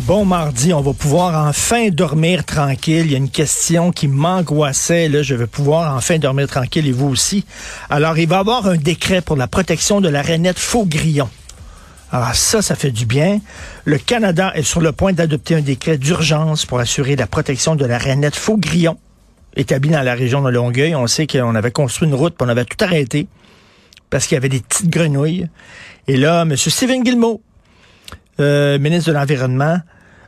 bon mardi, on va pouvoir enfin dormir tranquille. Il y a une question qui m'angoissait, là, je vais pouvoir enfin dormir tranquille et vous aussi. Alors, il va y avoir un décret pour la protection de la rainette Faux-Grillon. Alors ça, ça fait du bien. Le Canada est sur le point d'adopter un décret d'urgence pour assurer la protection de la rainette Faux-Grillon, établie dans la région de Longueuil. On sait qu'on avait construit une route, puis on avait tout arrêté parce qu'il y avait des petites grenouilles. Et là, M. Steven Guillemot, euh, ministre de l'Environnement,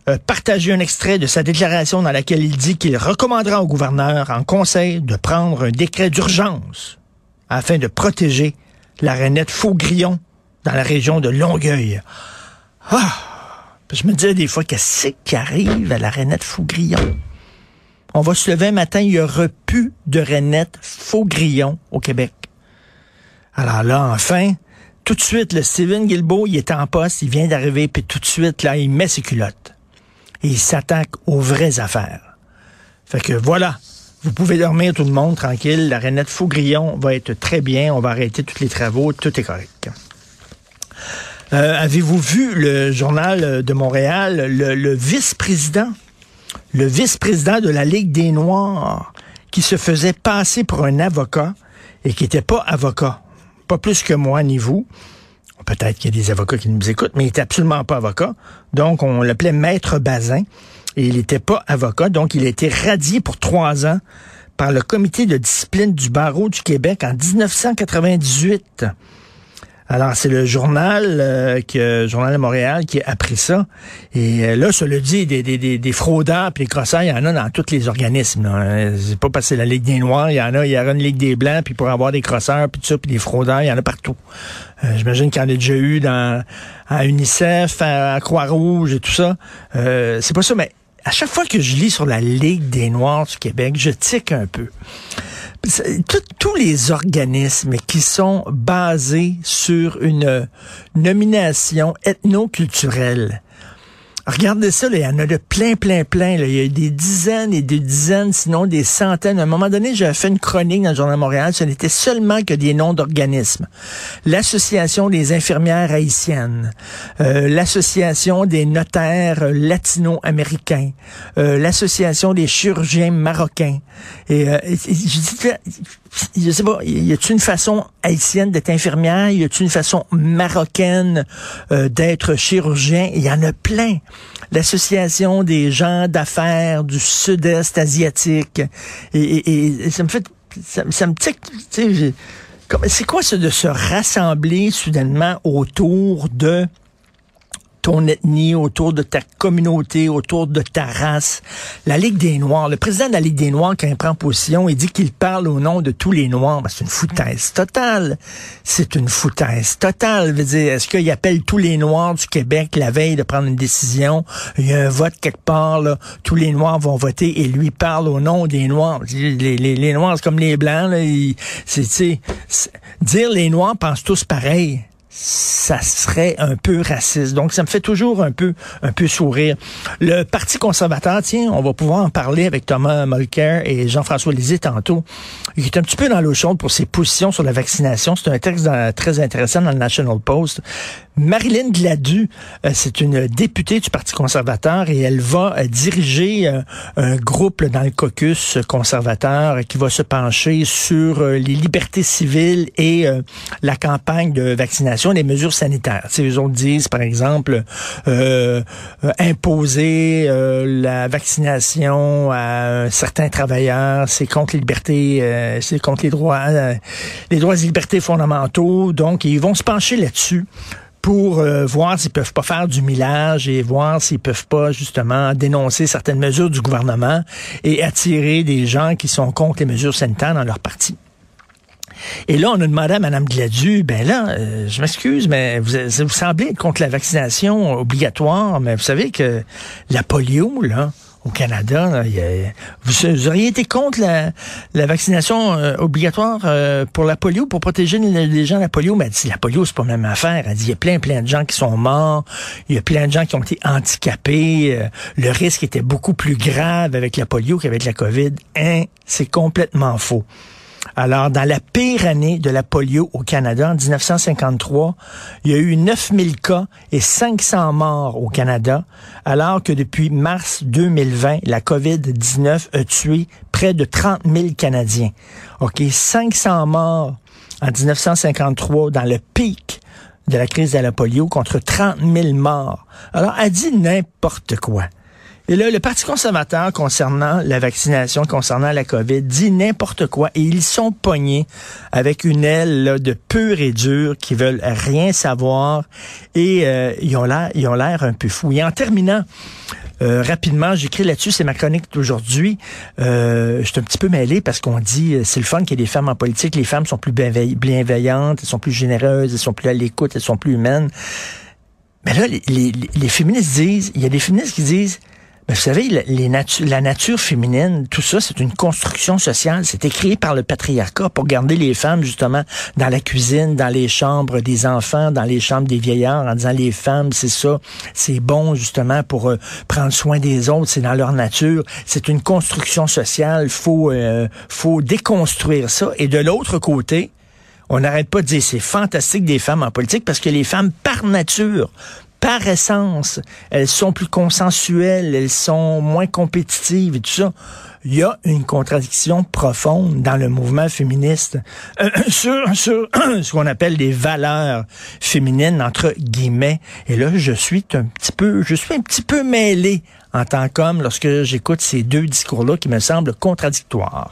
a partagé un extrait de sa déclaration dans laquelle il dit qu'il recommandera au gouverneur en conseil de prendre un décret d'urgence afin de protéger la rainette faux-grillon dans la région de Longueuil. Ah! Je me disais des fois, qu'est-ce qui arrive à la rainette faux-grillon? On va se lever un matin, il y aura plus de rainette faux-grillon au Québec. Alors là, enfin, tout de suite, le Steven Guilbeault, il est en poste, il vient d'arriver, puis tout de suite, là, il met ses culottes. Et il s'attaque aux vraies affaires. Fait que voilà, vous pouvez dormir tout le monde tranquille. La Renette Faugrillon va être très bien. On va arrêter tous les travaux, tout est correct. Euh, Avez-vous vu le journal de Montréal, le vice-président, le vice-président de la Ligue des Noirs, qui se faisait passer pour un avocat et qui n'était pas avocat pas plus que moi ni vous. Peut-être qu'il y a des avocats qui nous écoutent, mais il n'était absolument pas avocat. Donc, on l'appelait Maître Bazin. Et il n'était pas avocat. Donc, il a été radié pour trois ans par le comité de discipline du barreau du Québec en 1998. Alors, c'est le journal, euh, que, journal de Montréal qui a appris ça. Et euh, là, ça le dit, des, des, des, des fraudeurs puis des crosseurs, il y en a dans tous les organismes. C'est pas parce que la Ligue des Noirs, il y en a, il y aura une Ligue des Blancs, puis pour avoir des crosseurs, puis tout ça, puis des fraudeurs, il y en a partout. Euh, J'imagine qu'il y en a déjà eu dans à UNICEF, à, Croix-Rouge et tout ça. Euh, c'est pas ça, mais à chaque fois que je lis sur la Ligue des Noirs du Québec, je tique un peu tous les organismes qui sont basés sur une nomination ethno-culturelle, Regardez ça, là, il y en a de plein, plein, plein. Là. Il y a des dizaines et des dizaines, sinon des centaines. À un moment donné, j'avais fait une chronique dans le Journal de Montréal. Ce n'était seulement que des noms d'organismes. L'Association des infirmières haïtiennes, euh, l'Association des notaires latino-américains, euh, l'Association des chirurgiens marocains. Et, euh, je dis, sais pas, y a-t-il une façon haïtienne d'être infirmière? Y a-t-il une façon marocaine euh, d'être chirurgien? Il y en a plein. L'association des gens d'affaires du sud-est asiatique. Et, ça me fait, ça, me tique, c'est quoi ça de se rassembler soudainement autour de ton ethnie, autour de ta communauté, autour de ta race. La Ligue des Noirs, le président de la Ligue des Noirs, quand il prend position, il dit qu'il parle au nom de tous les Noirs. Ben, c'est une foutaise totale. C'est une foutaise totale. Veut dire, est-ce qu'il appelle tous les Noirs du Québec la veille de prendre une décision? Il y a un vote quelque part, là, tous les Noirs vont voter et lui parle au nom des Noirs. Les, les, les Noirs, c'est comme les Blancs, là, c'est, dire les Noirs pensent tous pareil ça serait un peu raciste. Donc, ça me fait toujours un peu, un peu sourire. Le Parti conservateur, tiens, on va pouvoir en parler avec Thomas Mulcair et Jean-François Lisée tantôt. Il est un petit peu dans l'eau chaude pour ses positions sur la vaccination. C'est un texte très intéressant dans le National Post. Marilyn Gladu, euh, c'est une députée du Parti conservateur et elle va euh, diriger euh, un groupe dans le caucus conservateur qui va se pencher sur les libertés civiles et la campagne de vaccination, les mesures sanitaires. Si eux autres disent, par exemple, imposer la vaccination à certains travailleurs, c'est contre les libertés, c'est contre les droits, les droits et libertés fondamentaux. Donc, ils vont se pencher là-dessus pour euh, voir s'ils peuvent pas faire du millage et voir s'ils peuvent pas justement dénoncer certaines mesures du gouvernement et attirer des gens qui sont contre les mesures sanitaires dans leur parti. Et là, on a demandé à Mme Gladu, ben là, euh, je m'excuse, mais vous, vous semblez être contre la vaccination obligatoire, mais vous savez que la polio, là, au Canada. Vous, auriez été contre la, vaccination euh, obligatoire euh, pour la polio, pour protéger les, gens de la polio? Mais elle dit, la polio, c'est pas la même affaire. Elle dit, il y a plein, plein de gens qui sont morts. Il y a plein de gens qui ont été handicapés. Euh, le risque était beaucoup plus grave avec la polio qu'avec la COVID. Hein? C'est complètement faux. Alors, dans la pire année de la polio au Canada, en 1953, il y a eu 9000 cas et 500 morts au Canada, alors que depuis mars 2020, la COVID-19 a tué près de 30 000 Canadiens. OK, 500 morts en 1953 dans le pic de la crise de la polio contre 30 000 morts. Alors, elle dit n'importe quoi. Et là, le Parti conservateur, concernant la vaccination, concernant la COVID, dit n'importe quoi et ils sont pognés avec une aile de pur et dur qui veulent rien savoir et euh, ils ont l'air, ils ont l'air un peu fous. Et en terminant, euh, rapidement, j'écris là-dessus, c'est ma chronique d'aujourd'hui. Euh, je suis un petit peu mêlé parce qu'on dit, euh, c'est le fun qu'il y ait des femmes en politique. Les femmes sont plus bienveillantes, elles sont plus généreuses, elles sont plus à l'écoute, elles sont plus humaines. Mais là, les, les, les féministes disent, il y a des féministes qui disent, mais vous savez, la nature féminine, tout ça, c'est une construction sociale. C'est créé par le patriarcat pour garder les femmes, justement, dans la cuisine, dans les chambres des enfants, dans les chambres des vieillards, en disant les femmes, c'est ça, c'est bon, justement, pour euh, prendre soin des autres, c'est dans leur nature. C'est une construction sociale. Faut, euh, faut déconstruire ça. Et de l'autre côté, on n'arrête pas de dire c'est fantastique des femmes en politique parce que les femmes, par nature, par essence, elles sont plus consensuelles, elles sont moins compétitives et tout ça. Il y a une contradiction profonde dans le mouvement féministe euh, sur, sur ce qu'on appelle des valeurs féminines entre guillemets. Et là, je suis un petit peu, je suis un petit peu mêlé en tant qu'homme lorsque j'écoute ces deux discours-là qui me semblent contradictoires.